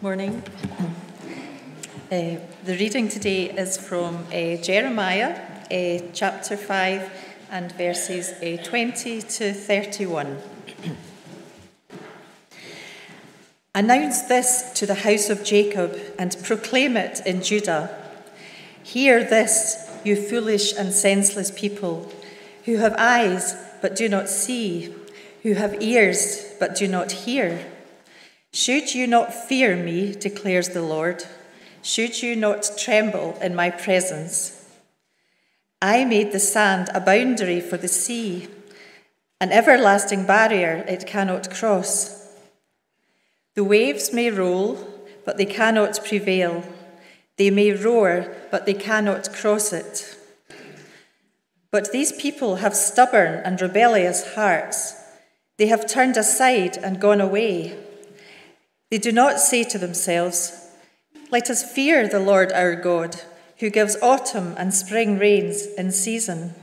Morning. Uh, the reading today is from uh, Jeremiah uh, chapter 5 and verses uh, 20 to 31. Announce this to the house of Jacob and proclaim it in Judah. Hear this, you foolish and senseless people, who have eyes but do not see, who have ears but do not hear. Should you not fear me, declares the Lord? Should you not tremble in my presence? I made the sand a boundary for the sea, an everlasting barrier it cannot cross. The waves may roll, but they cannot prevail. They may roar, but they cannot cross it. But these people have stubborn and rebellious hearts. They have turned aside and gone away. They do not say to themselves, Let us fear the Lord our God, who gives autumn and spring rains in season,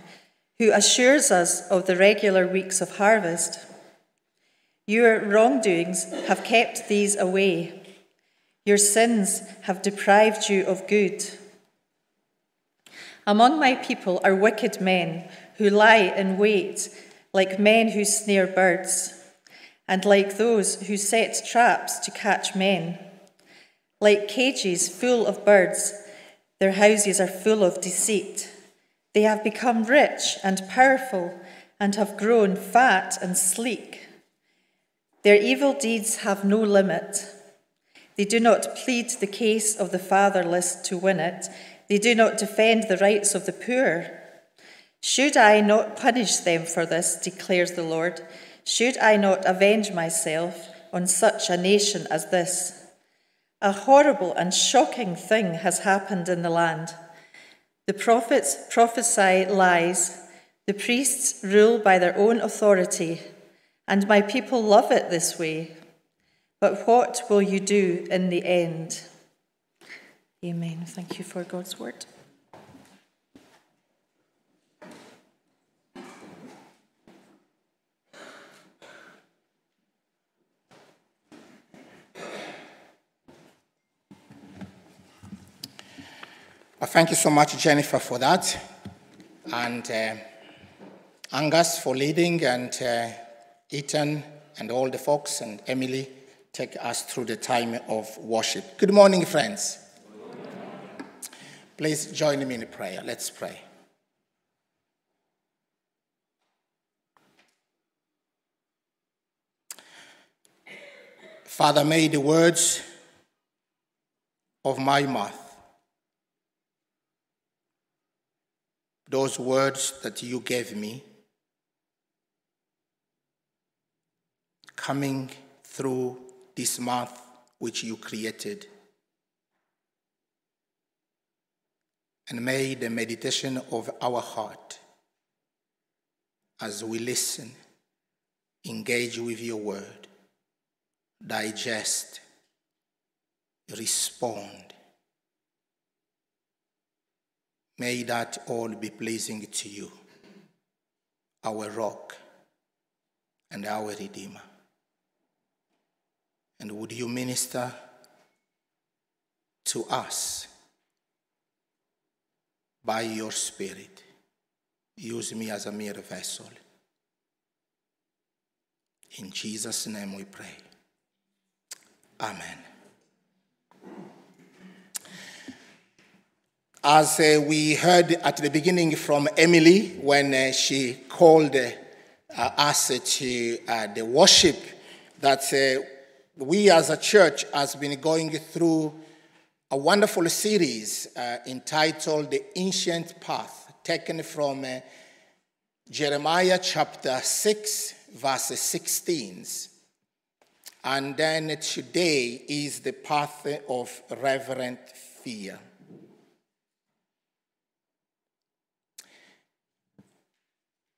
who assures us of the regular weeks of harvest. Your wrongdoings have kept these away. Your sins have deprived you of good. Among my people are wicked men who lie in wait, like men who snare birds and like those who set traps to catch men. Like cages full of birds, their houses are full of deceit. They have become rich and powerful and have grown fat and sleek. Their evil deeds have no limit. They do not plead the case of the fatherless to win it. They do not defend the rights of the poor. Should I not punish them for this, declares the Lord? Should I not avenge myself on such a nation as this? A horrible and shocking thing has happened in the land. The prophets prophesy lies, the priests rule by their own authority, and my people love it this way. But what will you do in the end? Amen. Thank you for God's word. Thank you so much, Jennifer, for that. And uh, Angus for leading, and uh, Ethan and all the folks, and Emily take us through the time of worship. Good morning, friends. Please join me in prayer. Let's pray. Father, may the words of my mouth those words that you gave me coming through this mouth which you created. And may the meditation of our heart as we listen, engage with your word, digest, respond, May that all be pleasing to you, our rock and our Redeemer. And would you minister to us by your Spirit? Use me as a mere vessel. In Jesus' name we pray. Amen. As uh, we heard at the beginning from Emily when uh, she called uh, us to uh, the worship, that uh, we as a church has been going through a wonderful series uh, entitled The Ancient Path, taken from Jeremiah chapter 6, verse 16. And then today is the path of reverent fear.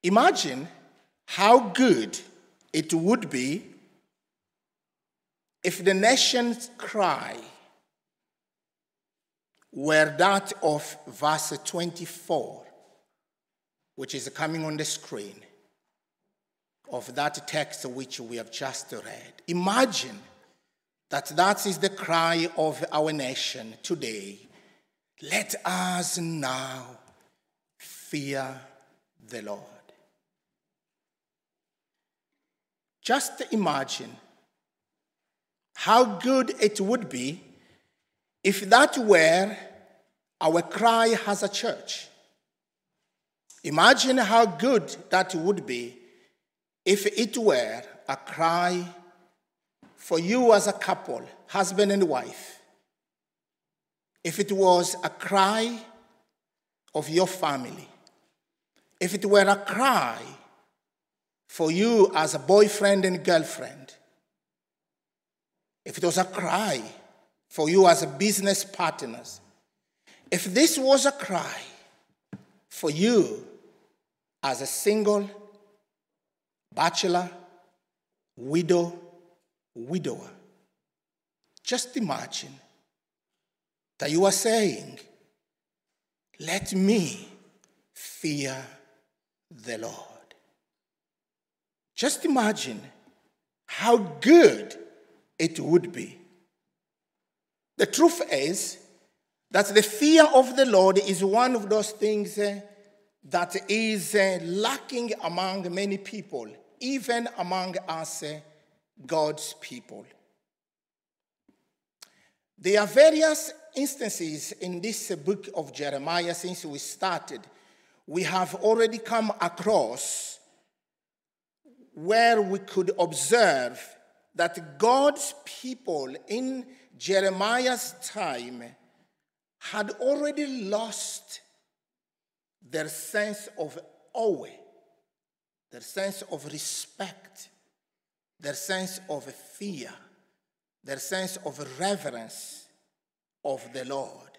Imagine how good it would be if the nation's cry were that of verse 24, which is coming on the screen of that text which we have just read. Imagine that that is the cry of our nation today. Let us now fear the Lord. Just imagine how good it would be if that were our cry as a church. Imagine how good that would be if it were a cry for you as a couple, husband and wife. If it was a cry of your family. If it were a cry for you as a boyfriend and girlfriend. If it was a cry for you as a business partners. If this was a cry for you as a single, bachelor, widow, widower, just imagine that you are saying, Let me fear the Lord. Just imagine how good it would be. The truth is that the fear of the Lord is one of those things uh, that is uh, lacking among many people, even among us, uh, God's people. There are various instances in this book of Jeremiah since we started. We have already come across where we could observe that God's people in Jeremiah's time had already lost their sense of awe, their sense of respect, their sense of fear, their sense of reverence of the Lord.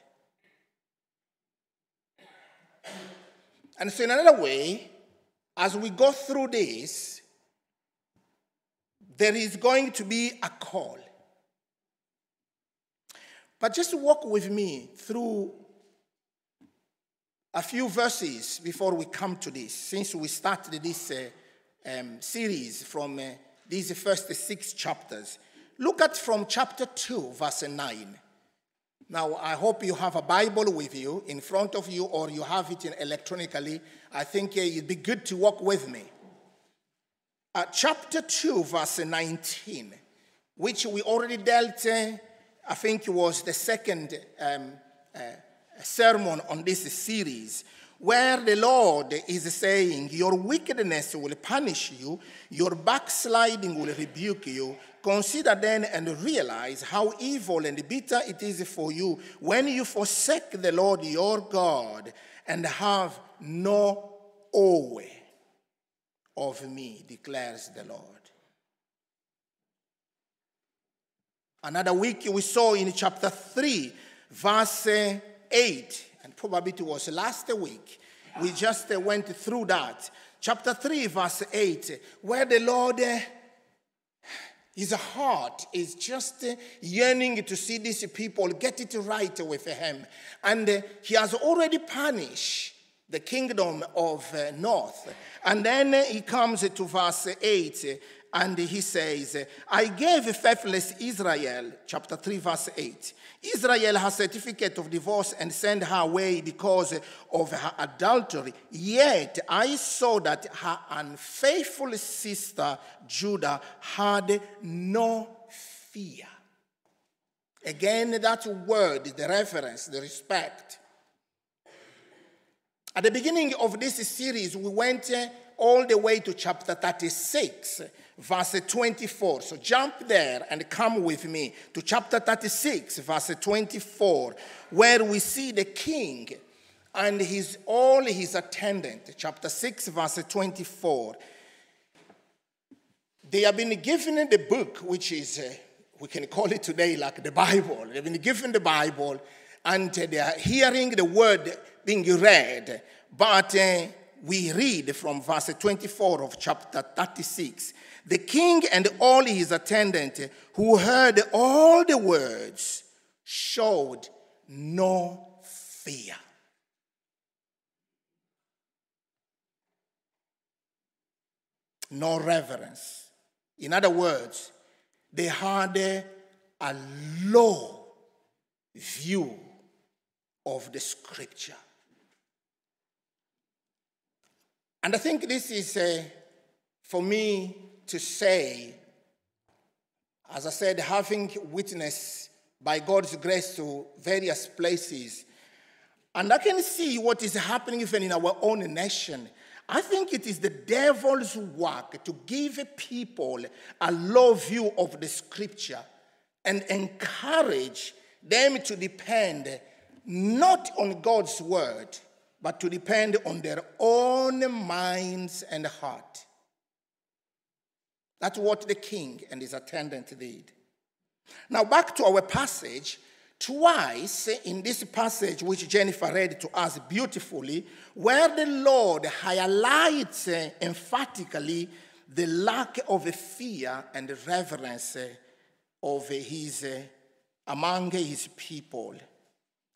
And so, in another way, as we go through this, there is going to be a call. But just walk with me through a few verses before we come to this, since we started this uh, um, series from uh, these first six chapters. Look at from chapter 2, verse 9. Now, I hope you have a Bible with you in front of you or you have it electronically. I think uh, it'd be good to walk with me. Uh, chapter 2, verse 19, which we already dealt, uh, I think it was the second um, uh, sermon on this series, where the Lord is saying, Your wickedness will punish you, your backsliding will rebuke you, Consider then and realize how evil and bitter it is for you when you forsake the Lord your God and have no awe of me, declares the Lord. Another week we saw in chapter 3, verse 8, and probably it was last week. We just went through that. Chapter 3, verse 8, where the Lord his heart is just uh, yearning to see these people get it right with him. And uh, he has already punished the kingdom of uh, north. And then he comes to verse 8 and he says, I gave faithless Israel, chapter 3, verse 8. Israel has certificate of divorce and sent her away because of her adultery. Yet I saw that her unfaithful sister Judah had no fear. Again, that word, the reference, the respect. At the beginning of this series, we went all the way to chapter 36 verse 24. So jump there and come with me to chapter 36, verse 24, where we see the king and his all his attendants. Chapter 6, verse 24. They have been given the book, which is, uh, we can call it today like the Bible. They've been given the Bible and uh, they are hearing the word being read. But uh, we read from verse 24 of chapter 36 the king and all his attendants who heard all the words showed no fear. No reverence. In other words, they had a low view of the scripture. And I think this is uh, for me to say, as I said, having witnessed by God's grace to various places, and I can see what is happening even in our own nation. I think it is the devil's work to give people a low view of the scripture and encourage them to depend not on God's word, but to depend on their own minds and heart. That's what the king and his attendant did. Now, back to our passage. Twice in this passage, which Jennifer read to us beautifully, where the Lord highlights emphatically the lack of fear and reverence of his, among his people.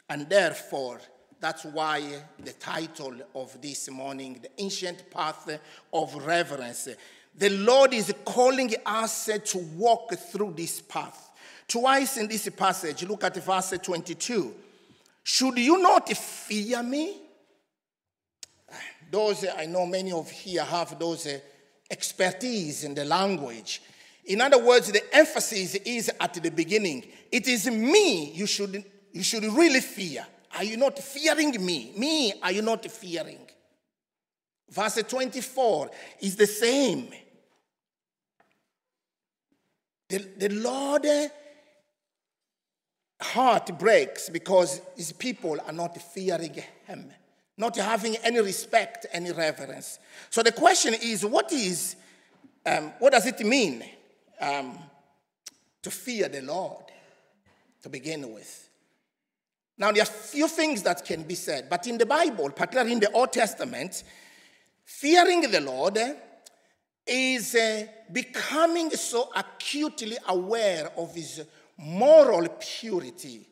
And therefore, that's why the title of this morning, The Ancient Path of Reverence. The Lord is calling us to walk through this path. Twice in this passage, look at verse 22. Should you not fear me? Those, I know many of here have those expertise in the language. In other words, the emphasis is at the beginning. It is me you should, you should really fear. Are you not fearing me? Me, are you not fearing? Verse 24 is the same. The, the Lord heart breaks because his people are not fearing him, not having any respect, any reverence. So the question is, what is, um, what does it mean um, to fear the Lord to begin with? Now, there are few things that can be said, but in the Bible, particularly in the Old Testament, fearing the Lord is uh, becoming so acutely aware of his moral purity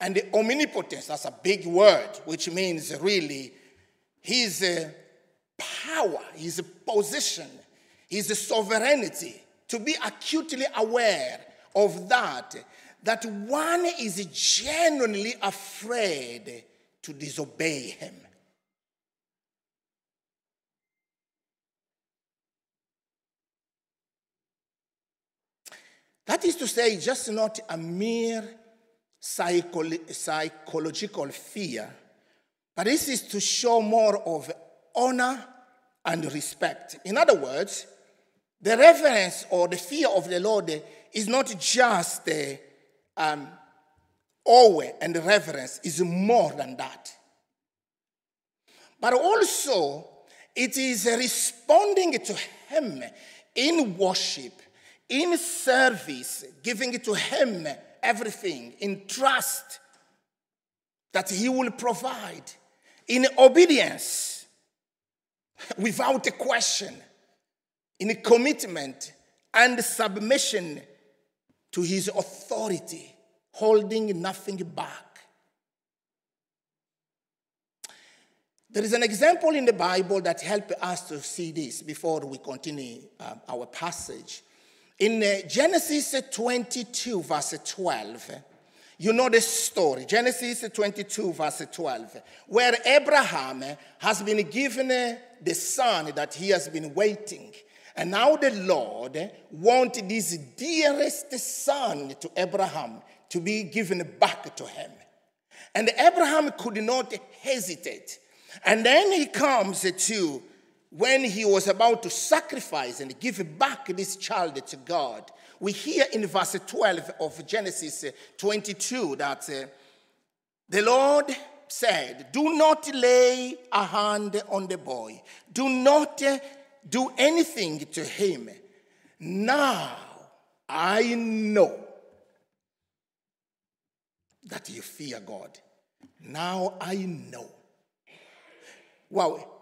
and the omnipotence. That's a big word, which means really his uh, power, his position, his sovereignty. To be acutely aware of that, that one is genuinely afraid to disobey him. That is to say, just not a mere psycholo- psychological fear, but this is to show more of honor and respect. In other words, the reverence or the fear of the Lord is not just the um, awe and reverence, is more than that. But also, it is responding to Him in worship in service, giving to Him everything, in trust that He will provide, in obedience, without a question, in commitment and submission to His authority, holding nothing back. There is an example in the Bible that helps us to see this before we continue uh, our passage. In uh, Genesis 22, verse 12, you know the story. Genesis 22, verse 12, where Abraham has been given uh, the son that he has been waiting. And now the Lord wanted this dearest son to Abraham to be given back to him. And Abraham could not hesitate. And then he comes to when he was about to sacrifice and give back this child to God, we hear in verse 12 of Genesis 22 that uh, the Lord said, Do not lay a hand on the boy, do not uh, do anything to him. Now I know that you fear God. Now I know. Wow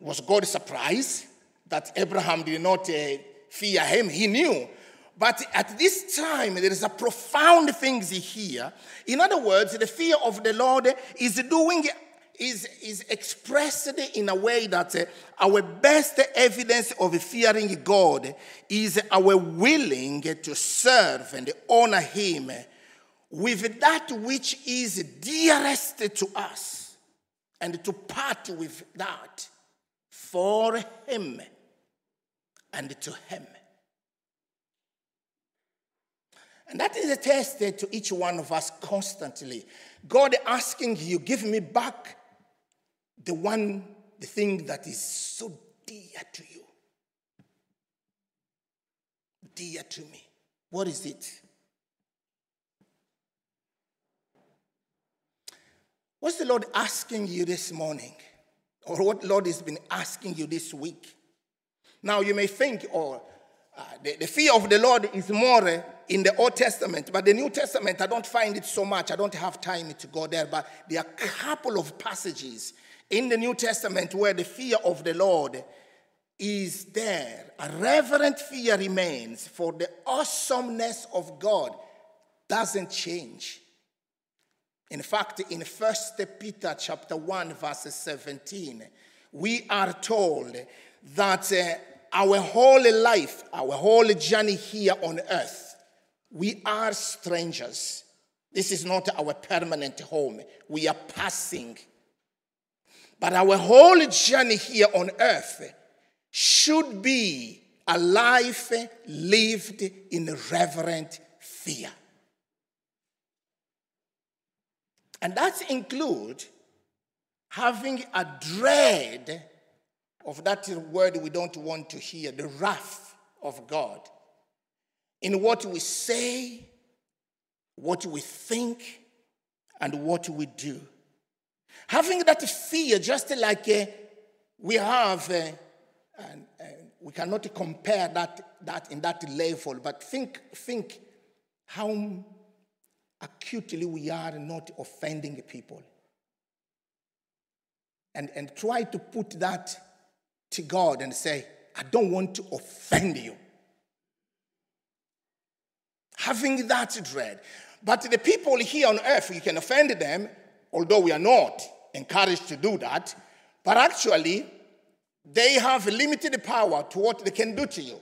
was God surprised that Abraham did not uh, fear him? He knew. But at this time, there is a profound thing here. In other words, the fear of the Lord is doing, is, is expressed in a way that uh, our best evidence of fearing God is our willing to serve and honor Him with that which is dearest to us and to part with that for Him and to Him. And that is a test to each one of us constantly. God asking you, give me back the one, the thing that is so dear to you. Dear to me. What is it? What's the Lord asking you this morning? Or what Lord has been asking you this week? Now you may think, oh, uh, the, the, fear of the Lord is more in the Old Testament, but the New Testament, I don't find it so much. I don't have time to go there, but there are a couple of passages in the New Testament where the fear of the Lord is there. A reverent fear remains, for the awesomeness of God doesn't change. In fact, in 1 Peter chapter 1, verse 17, we are told that uh, our whole life, our whole journey here on earth, we are strangers. This is not our permanent home. We are passing. But our whole journey here on earth should be a life lived in reverent fear. And that includes having a dread of that word we don't want to hear, the wrath of God, in what we say, what we think, and what we do. Having that fear, just like uh, we have, uh, and uh, we cannot compare that, that in that level, but think, think how acutely we are not offending people. And, and try to put that to God and say, I don't want to offend you. Having that dread. But the people here on earth, we can offend them, although we are not encouraged to do that. But actually, they have limited power to what they can do to you.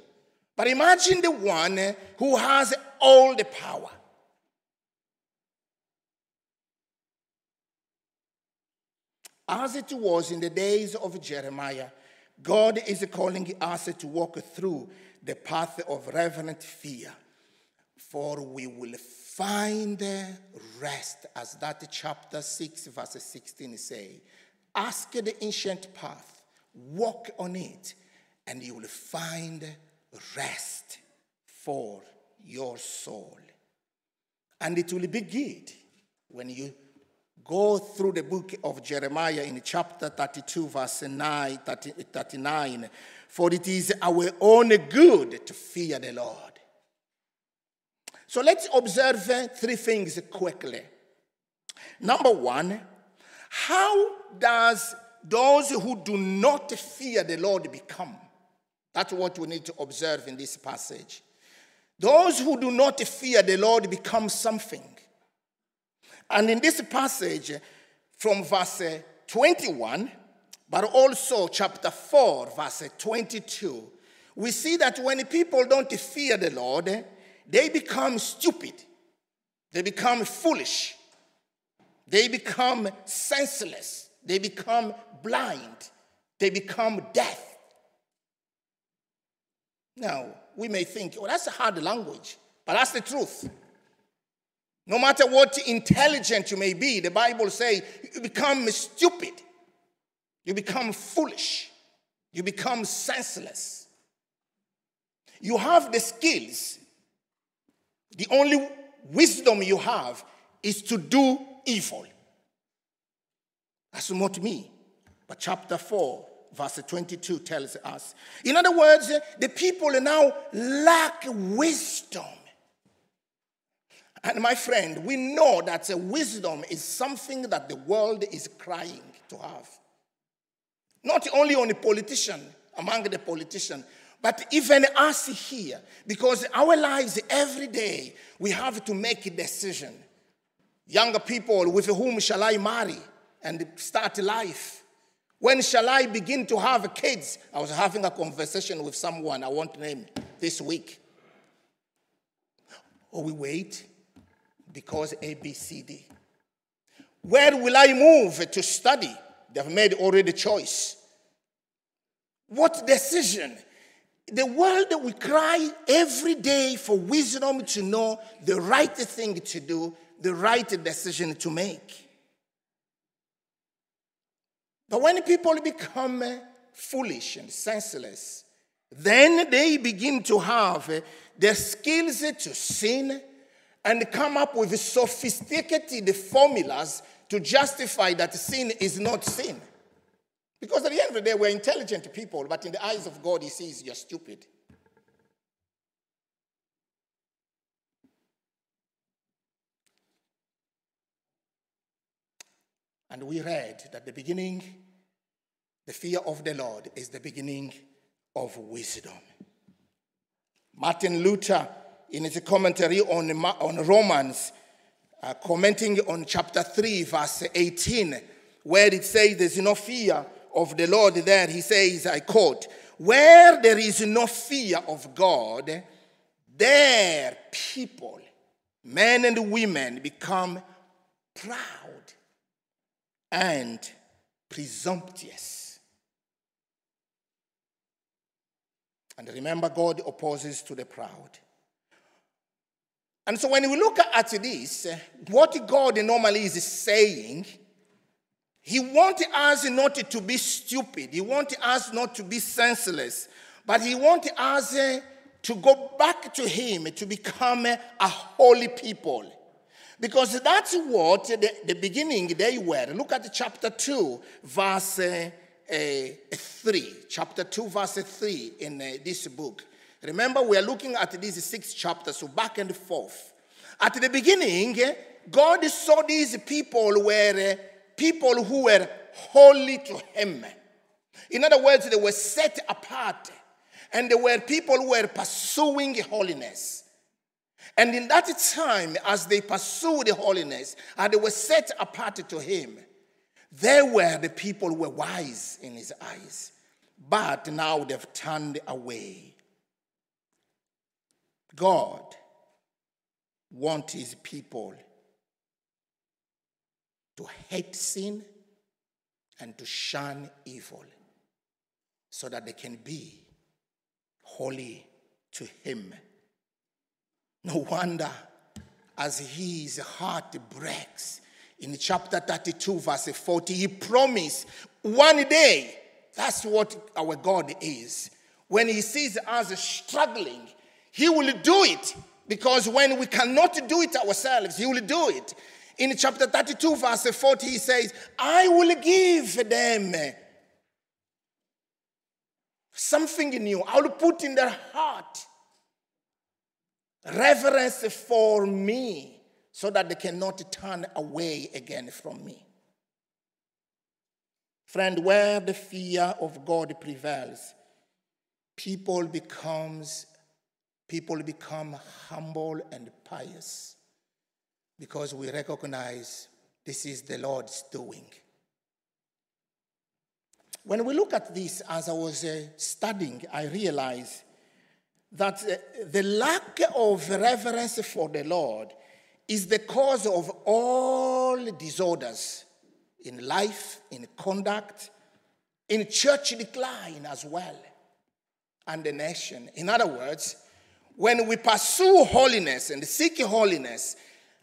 But imagine the one who has all the power. As it was in the days of Jeremiah, God is calling us to walk through the path of reverent fear, for we will find rest, as that chapter 6, verse 16 say. Ask the ancient path, walk on it, and you will find rest for your soul. And it will be good when you go through the book of Jeremiah in chapter 32, verse 9, 30, 39. For it is our own good to fear the Lord. So let's observe uh, three things quickly. Number one, how does those who do not fear the Lord become? That's what we need to observe in this passage. Those who do not fear the Lord become something. And in this passage, from verse uh, 21, but also chapter 4, verse 22, we see that when people don't fear the Lord, they become stupid, they become foolish, they become senseless, they become blind, they become deaf. Now, we may think, oh, that's a hard language, but that's the truth. No matter what intelligent you may be, the Bible says you become stupid, you become foolish, you become senseless. You have the skills. The only wisdom you have is to do evil. That's not me. But chapter 4, verse 22 tells us. In other words, the people now lack wisdom. And my friend, we know that wisdom is something that the world is crying to have. Not only on the politician, among the politician, but even us here, because our lives every day, we have to make a decision. Younger people, with whom shall I marry? and start life? When shall I begin to have kids? I was having a conversation with someone I won't name this week. Or we wait because A, B, C, D. Where will I move to study? They've made already choice. What decision? The world that we cry every day for wisdom to know the right thing to do, the right decision to make. But when people become eh, foolish and senseless, then they begin to have eh, the skills to sin and come up with sophisticated formulas to justify that sin is not sin. Because at the end of the day, we're intelligent people, but in the eyes of God, He sees you're stupid. And we read that the beginning, the fear of the Lord is the beginning of wisdom. Martin Luther, in his commentary on, on Romans, uh, commenting on chapter 3, verse 18, where it says there's no fear of the Lord there, he says, I quote, Where there is no fear of God, there people, men and women, become proud and presumptuous. And remember, God opposes to the proud. And so when we look at this, what God normally is saying, He wants us not to be stupid. He wants us not to be senseless. But He wants us to go back to Him to become a holy people. Because that's what the, the beginning they were. Look at chapter 2, verse uh, uh, 3. Chapter 2, verse 3 in uh, this book. Remember, we are looking at these six chapters, so back and forth. At the beginning, God saw these people were uh, people who were holy to Him. In other words, they were set apart, and they were people who were pursuing holiness. And in that time, as they pursued holiness and they were set apart to him, they were the people who were wise in his eyes. But now they've turned away. God wants his people to hate sin and to shun evil so that they can be holy to him no wonder as his heart breaks. In chapter 32, verse 40, he promised one day. That's what our God is. When he sees us struggling, he will do it. Because when we cannot do it ourselves, he will do it. In chapter 32, verse 40, he says, I will give them something new. I will put in their heart reverence for me so that they cannot turn away again from me. Friend, where the fear of God prevails, people becomes people become humble and pious because we recognize this is the Lord's doing. When we look at this, as I was uh, studying, I realized that the lack of reverence for the Lord is the cause of all disorders in life, in conduct, in church decline as well, and the nation. In other words, when we pursue holiness and seek holiness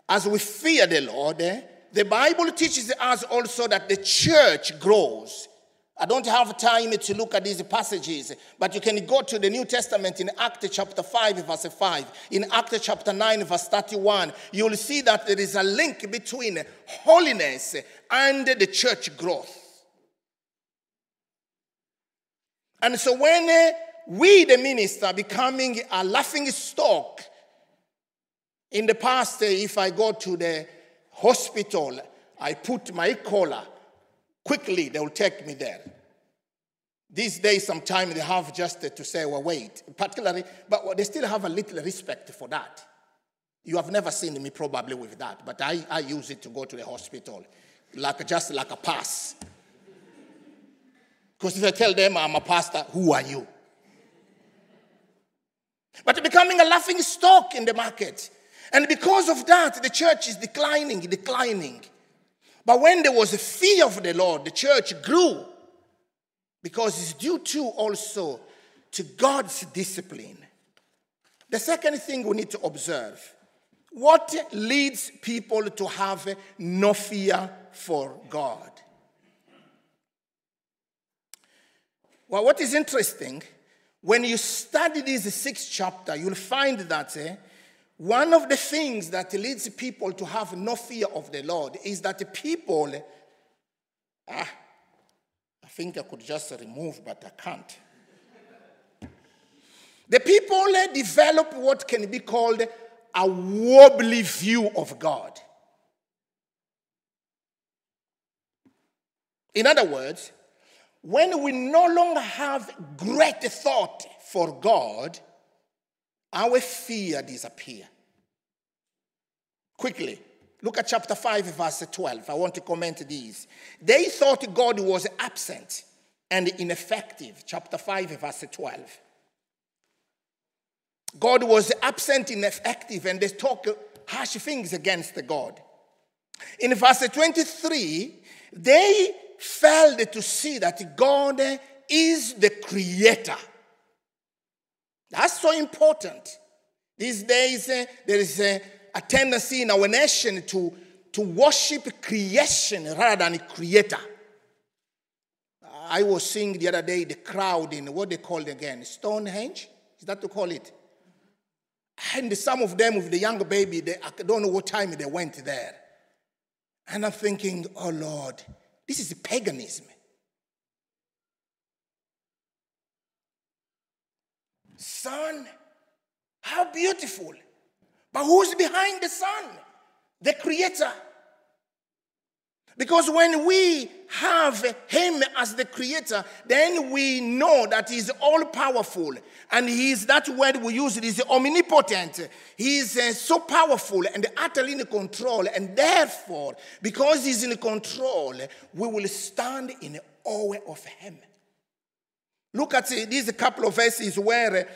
as we fear the Lord, eh, the Bible teaches us also that the church grows I don't have time to look at these passages, but you can go to the New Testament in Acts chapter 5, verse 5. In Acts chapter 9, verse 31, you'll see that there is a link between holiness and the church growth. And so when uh, we, the minister, becoming a laughing stock, in the past, uh, if I go to the hospital, I put my collar quickly they will take me there. These days, sometimes they have just to say, well, wait, particularly, but they still have a little respect for that. You have never seen me probably with that, but I, I use it to go to the hospital. like just like a pass. Because if I tell them I'm a pastor, who are you? But becoming a laughing stock in the market. And because of that, the church is declining, declining. But when there was a fear of the Lord, the church grew because it's due to also to God's discipline. The second thing we need to observe what leads people to have no fear for God? Well, what is interesting, when you study this sixth chapter, you'll find that eh, one of the things that leads people to have no fear of the Lord is that the people, ah, I think I could just remove, but I can't. The people develop what can be called a wobbly view of God. In other words, when we no longer have great thought for God, our fear disappear. Quickly, look at chapter 5, verse 12. I want to comment these. They thought God was absent and ineffective. Chapter 5, verse 12. God was absent, ineffective, and they talk harsh things against God. In verse 23, they failed to see that God is the creator. That's so important. These days, uh, there is a, a, tendency in our nation to, to worship creation rather than creator. I was seeing the other day the crowd in what they call it again, Stonehenge? Is that to call it? And some of them with the young baby, they, I don't know what time they went there. And I'm thinking, oh Lord, this is paganism. Sun, how beautiful. But who's behind the sun? The creator. Because when we have Him as the Creator, then we know that He's all powerful. And He's that word we use, it is omnipotent. He is uh, so powerful and utterly in control. And therefore, because He's in control, we will stand in awe of Him. Look at these couple of verses where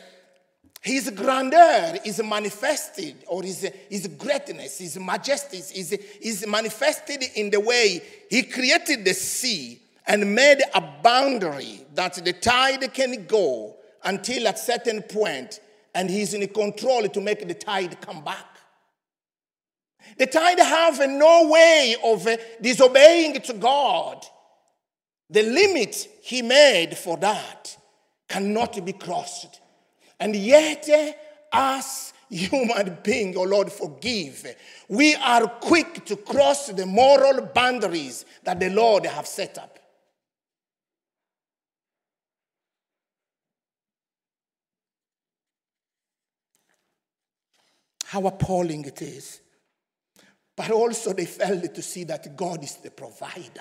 his grandeur is manifested, or his, his greatness, his majesty is, is manifested in the way he created the sea and made a boundary that the tide can go until at certain point, and he's in control to make the tide come back. The tide have no way of disobeying to God. The limit he made for that cannot be crossed. And yet, as human being, oh Lord, forgive. We are quick to cross the moral boundaries that the Lord have set up. How appalling it is. But also, they failed to see that God is the provider.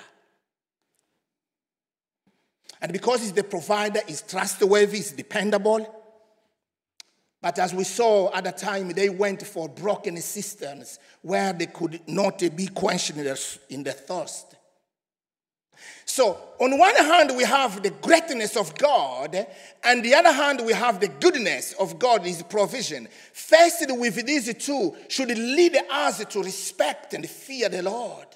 And because He's the provider, He's trustworthy, He's dependable. But as we saw at the time, they went for broken cisterns where they could not be quenched in the thirst. So, on one hand, we have the greatness of God, and the other hand, we have the goodness of God, His provision. Faced with these two should lead us to respect and fear the Lord.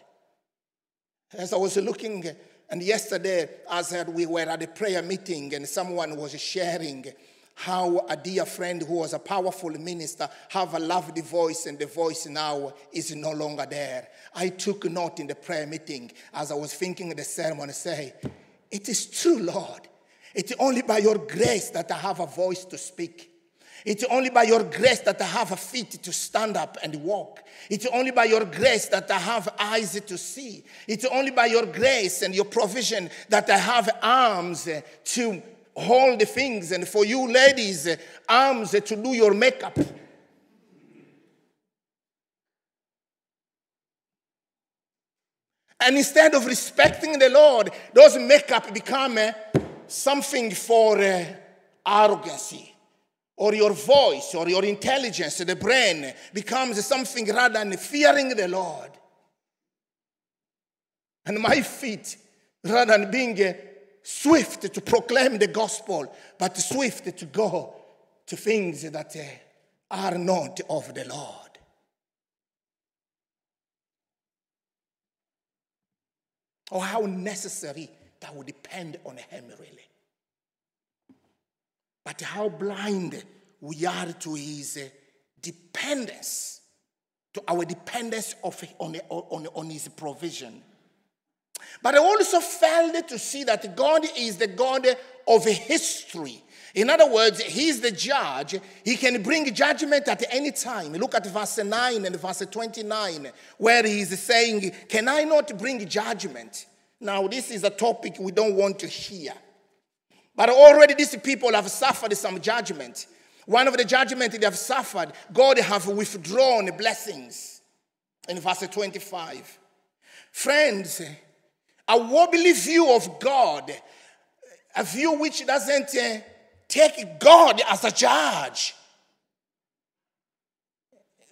As I was looking, and yesterday, as we were at a prayer meeting, and someone was sharing how a dear friend who was a powerful minister have a lovely voice and the voice now is no longer there. I took note in the prayer meeting as I was thinking the sermon say, it is true, Lord. It's only by your grace that I have a voice to speak. It's only by your grace that I have a feet to stand up and walk. It's only by your grace that I have eyes to see. It's only by your grace and your provision that I have arms to hold the things, and for you ladies, arms to do your makeup. And instead of respecting the Lord, those makeup become uh, something for uh, arrogancy. Or your voice or your intelligence, the brain becomes something rather than fearing the Lord. And my feet, rather than being uh, swift to proclaim the gospel, but swift to go to things that uh, are not of the Lord. Or how necessary that would depend on Him, really. But how blind we are to His uh, dependence, to our dependence of, on, on, on His provision. But I also failed to see that God is the God of history. In other words, He's the judge. He can bring judgment at any time. Look at verse 9 and verse 29, where He's saying, Can I not bring judgment? Now, this is a topic we don't want to hear. But already these people have suffered some judgment. One of the judgments they have suffered, God have withdrawn blessings. In verse 25. Friends, a wobbly view of God, a view which doesn't uh, take God as a judge,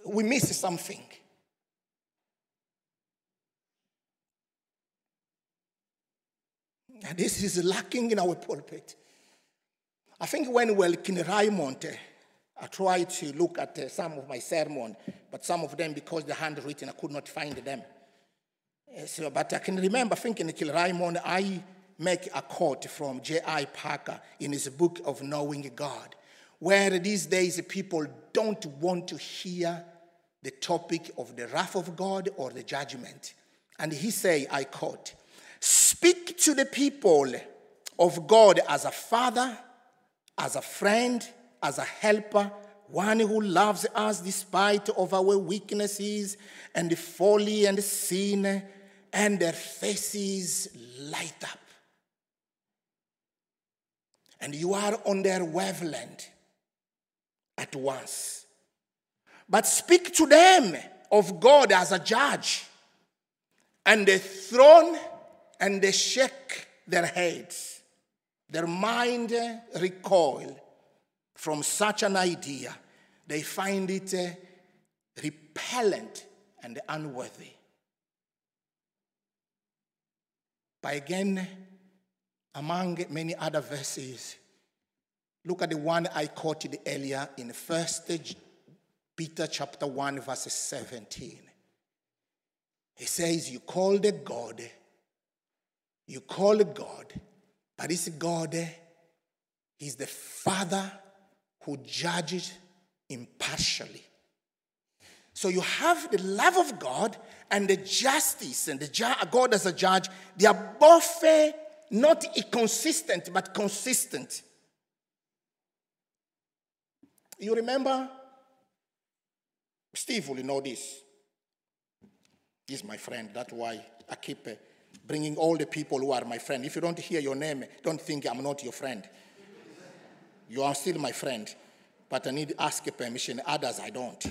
we miss something. And this is lacking in our pulpit. I think when Welkin Raymond, uh, I tried to look at uh, some of my sermon, but some of them, because they're handwritten, I could not find them. Uh, so, but I can remember thinking, Kilraimon, I make a quote from J.I. Packer in his book of Knowing God, where these days people don't want to hear the topic of the wrath of God or the judgment. And he say, I quote, speak to the people of God as a father, as a friend, as a helper, one who loves us despite of our weaknesses and folly and sin and their faces light up. And you are on their wavelength at once. But speak to them of God as a judge, and the throne and they shake their heads. Their mind recoil from such an idea. They find it uh, repellent and unworthy. But again, among many other verses, look at the one I quoted earlier in First Peter chapter 1, verse 17. He says, You call the God, you call it God, but it's God, He's the Father who judges impartially. So you have the love of God and the justice and the ju- God as a judge. They are both uh, not inconsistent, but consistent. You remember? Steve will know this. He's my friend. That's why I keep uh, bringing all the people who are my friend. If you don't hear your name, don't think I'm not your friend. You are still my friend, but I need to ask permission. Others, I don't.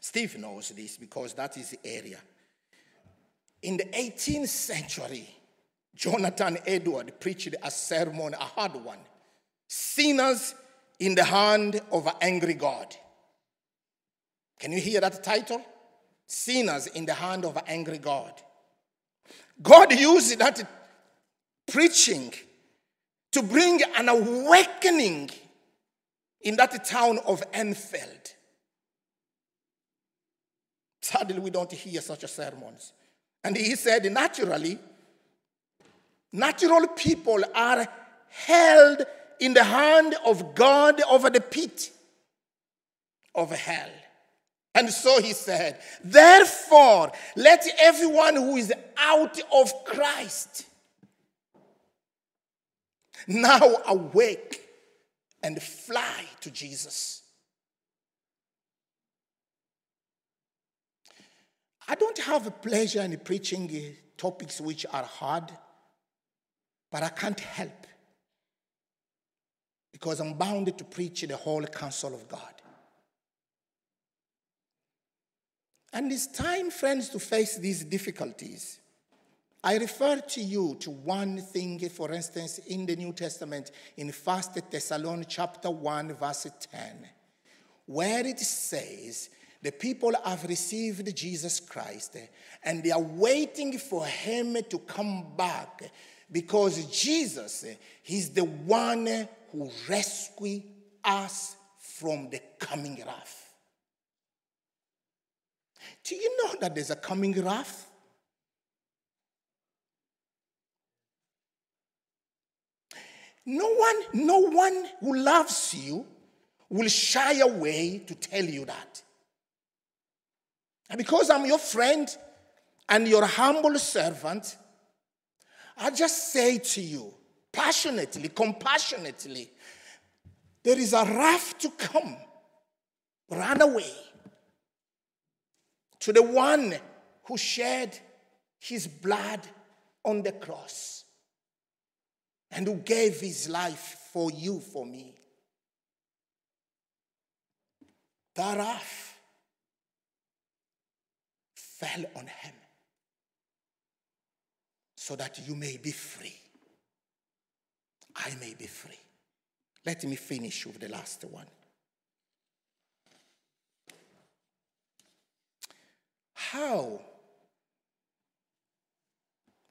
Steve knows this because that is the area. In the 18th century, Jonathan Edward preached a sermon, a hard one Sinners in the Hand of an Angry God. Can you hear that title? Sinners in the Hand of an Angry God. God used that preaching to bring an awakening in that town of Enfield. Sadly, we don't hear such sermons. And he said, naturally, natural people are held in the hand of God over the pit of hell. And so he said, Therefore, let everyone who is out of Christ now awake and fly to Jesus. I don't have a pleasure in preaching uh, topics which are hard, but I can't help because I'm bound to preach the whole counsel of God. And it's time, friends, to face these difficulties. I refer to you to one thing, for instance, in the New Testament, in 1 Thessalonians chapter 1, verse 10, where it says The people have received Jesus Christ and they are waiting for him to come back because Jesus is the one who rescue us from the coming wrath. Do you know that there's a coming wrath? No one, no one who loves you will shy away to tell you that. And because I'm your friend and your humble servant, I just say to you, passionately, compassionately, there is a wrath to come. Run away to the one who shed his blood on the cross and who gave his life for you, for me. Wrath fell on him so that you may be free. I may be free. Let me finish with the last one. How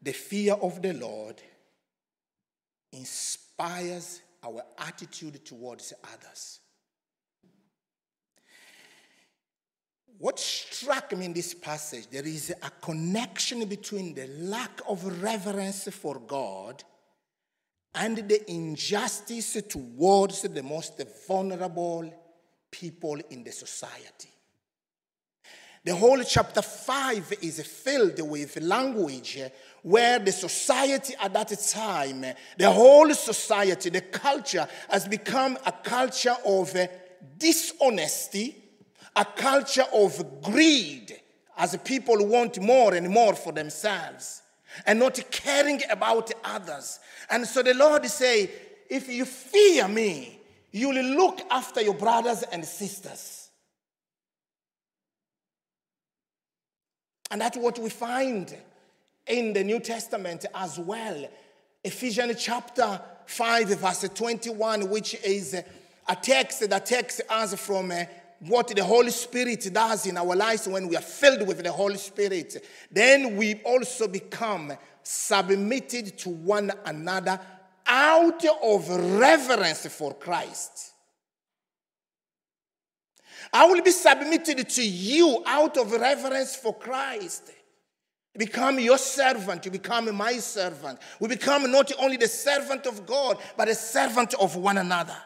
the fear of the Lord inspires our attitude towards others. What struck me in this passage, there is a connection between the lack of reverence for God and the injustice towards the most vulnerable people in the society. The whole chapter 5 is filled with language where the society at that time, the whole society, the culture has become a culture of dishonesty, a culture of greed, as people want more and more for themselves and not caring about others. And so the Lord say, if you fear me, you will look after your brothers and sisters. And that's what we find in the New Testament as well. Ephesians chapter 5, verse 21, which is a text that takes us from uh, what the Holy Spirit does in our lives when we are filled with the Holy Spirit. Then we also become submitted to one another out of reverence for Christ. I will be submitted to you out of reverence for Christ. Become your servant, you become my servant. We become not only the servant of God, but a servant of one another.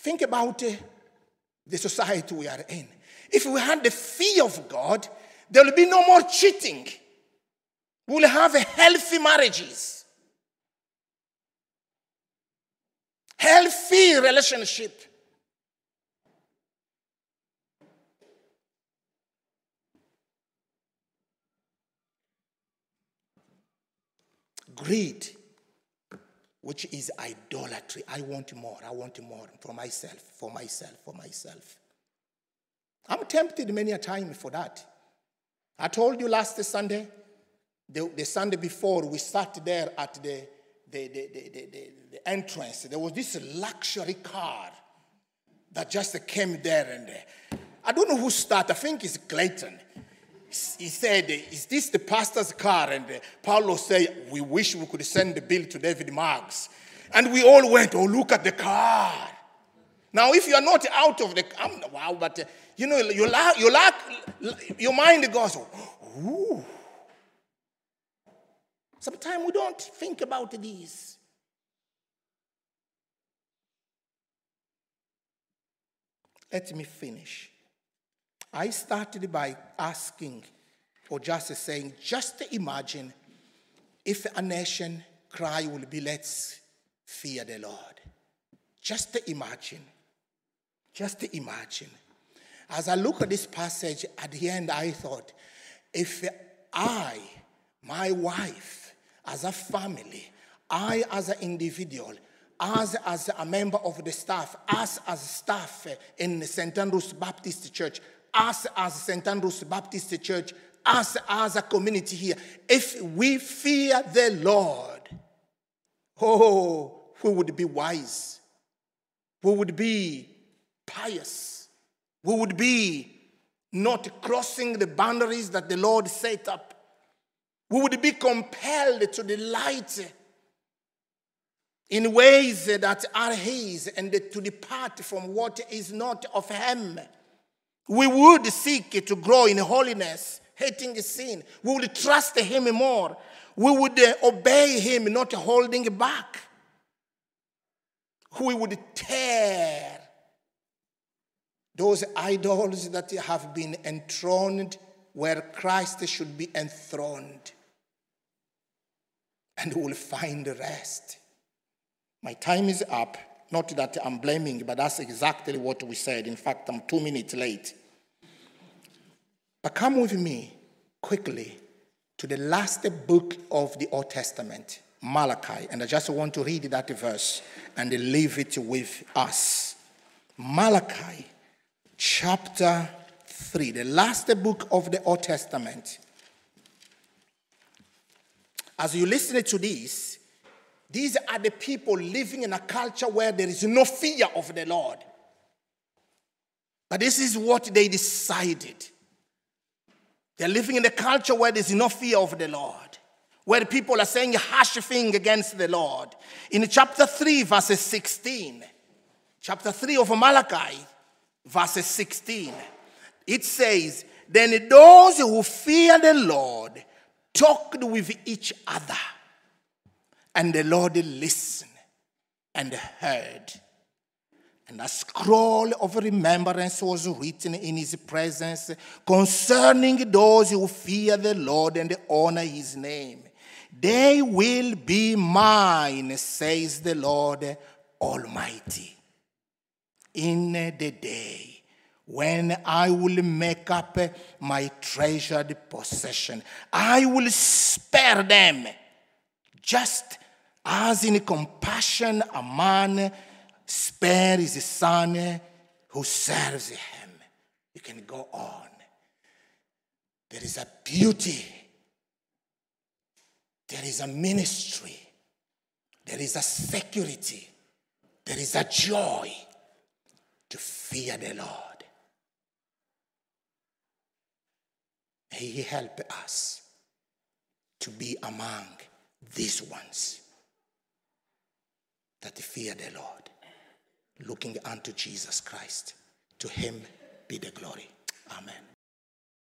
Think about uh, the society we are in. If we had the fear of God, there will be no more cheating. We will have healthy marriages, healthy relationship. Greed, which is idolatry. I want more, I want more for myself, for myself, for myself. I'm tempted many a time for that. I told you last Sunday, the, the Sunday before, we sat there at the, the, the, the, the entrance. There was this luxury car that just came there and uh, I don't know who started. I think it's Clayton. He said, Is this the pastor's car? And uh, Paulo said, We wish we could send the bill to David Marks. And we all went, Oh, look at the car. Now, if you are not out of the, I'm, wow, but uh, you know, you lack, you lack, your mind goes, ooh. Sometimes we don't think about these. Let me finish. I started by asking, or just saying, just imagine if a nation cry will be, let's fear the Lord. Just imagine. Just imagine. As I look at this passage at the end, I thought, if I, my wife, as a family, I as an individual, us as a member of the staff, us as staff in St. Andrew's Baptist Church, us as St. Andrew's Baptist Church, us as a community here, if we fear the Lord, oh, we would be wise We would be pious. We would be not crossing the boundaries that the Lord set up. We would be compelled to delight in ways that are His and to depart from what is not of Him. We would seek to grow in holiness, hating sin. We would trust Him more. We would obey Him, not holding back. We would tear those idols that have been enthroned where Christ should be enthroned. And we'll find rest. My time is up. Not that I'm blaming, but that's exactly what we said. In fact, I'm two minutes late. But come with me quickly to the last book of the Old Testament, Malachi. And I just want to read that verse and leave it with us. Malachi chapter 3, the last book of the Old Testament. As you listen to this, these are the people living in a culture where there is no fear of the Lord. But this is what they decided. They're living in a culture where there's no fear of the Lord, where people are saying harsh things against the Lord. In chapter 3, verses 16, chapter 3 of Malachi, verses 16. It says, Then those who fear the Lord talked with each other, and the Lord listened and heard. And a scroll of remembrance was written in his presence concerning those who fear the Lord and honor his name. They will be mine, says the Lord Almighty in the day when I will make up my treasured possession. I will spare them, just as in compassion a man spares his son who serves him. You can go on. There is a beauty, there is a ministry, there is a security, there is a joy to fear the Lord. May He help us to be among these ones that fear the Lord, looking unto Jesus Christ. To Him be the glory. Amen.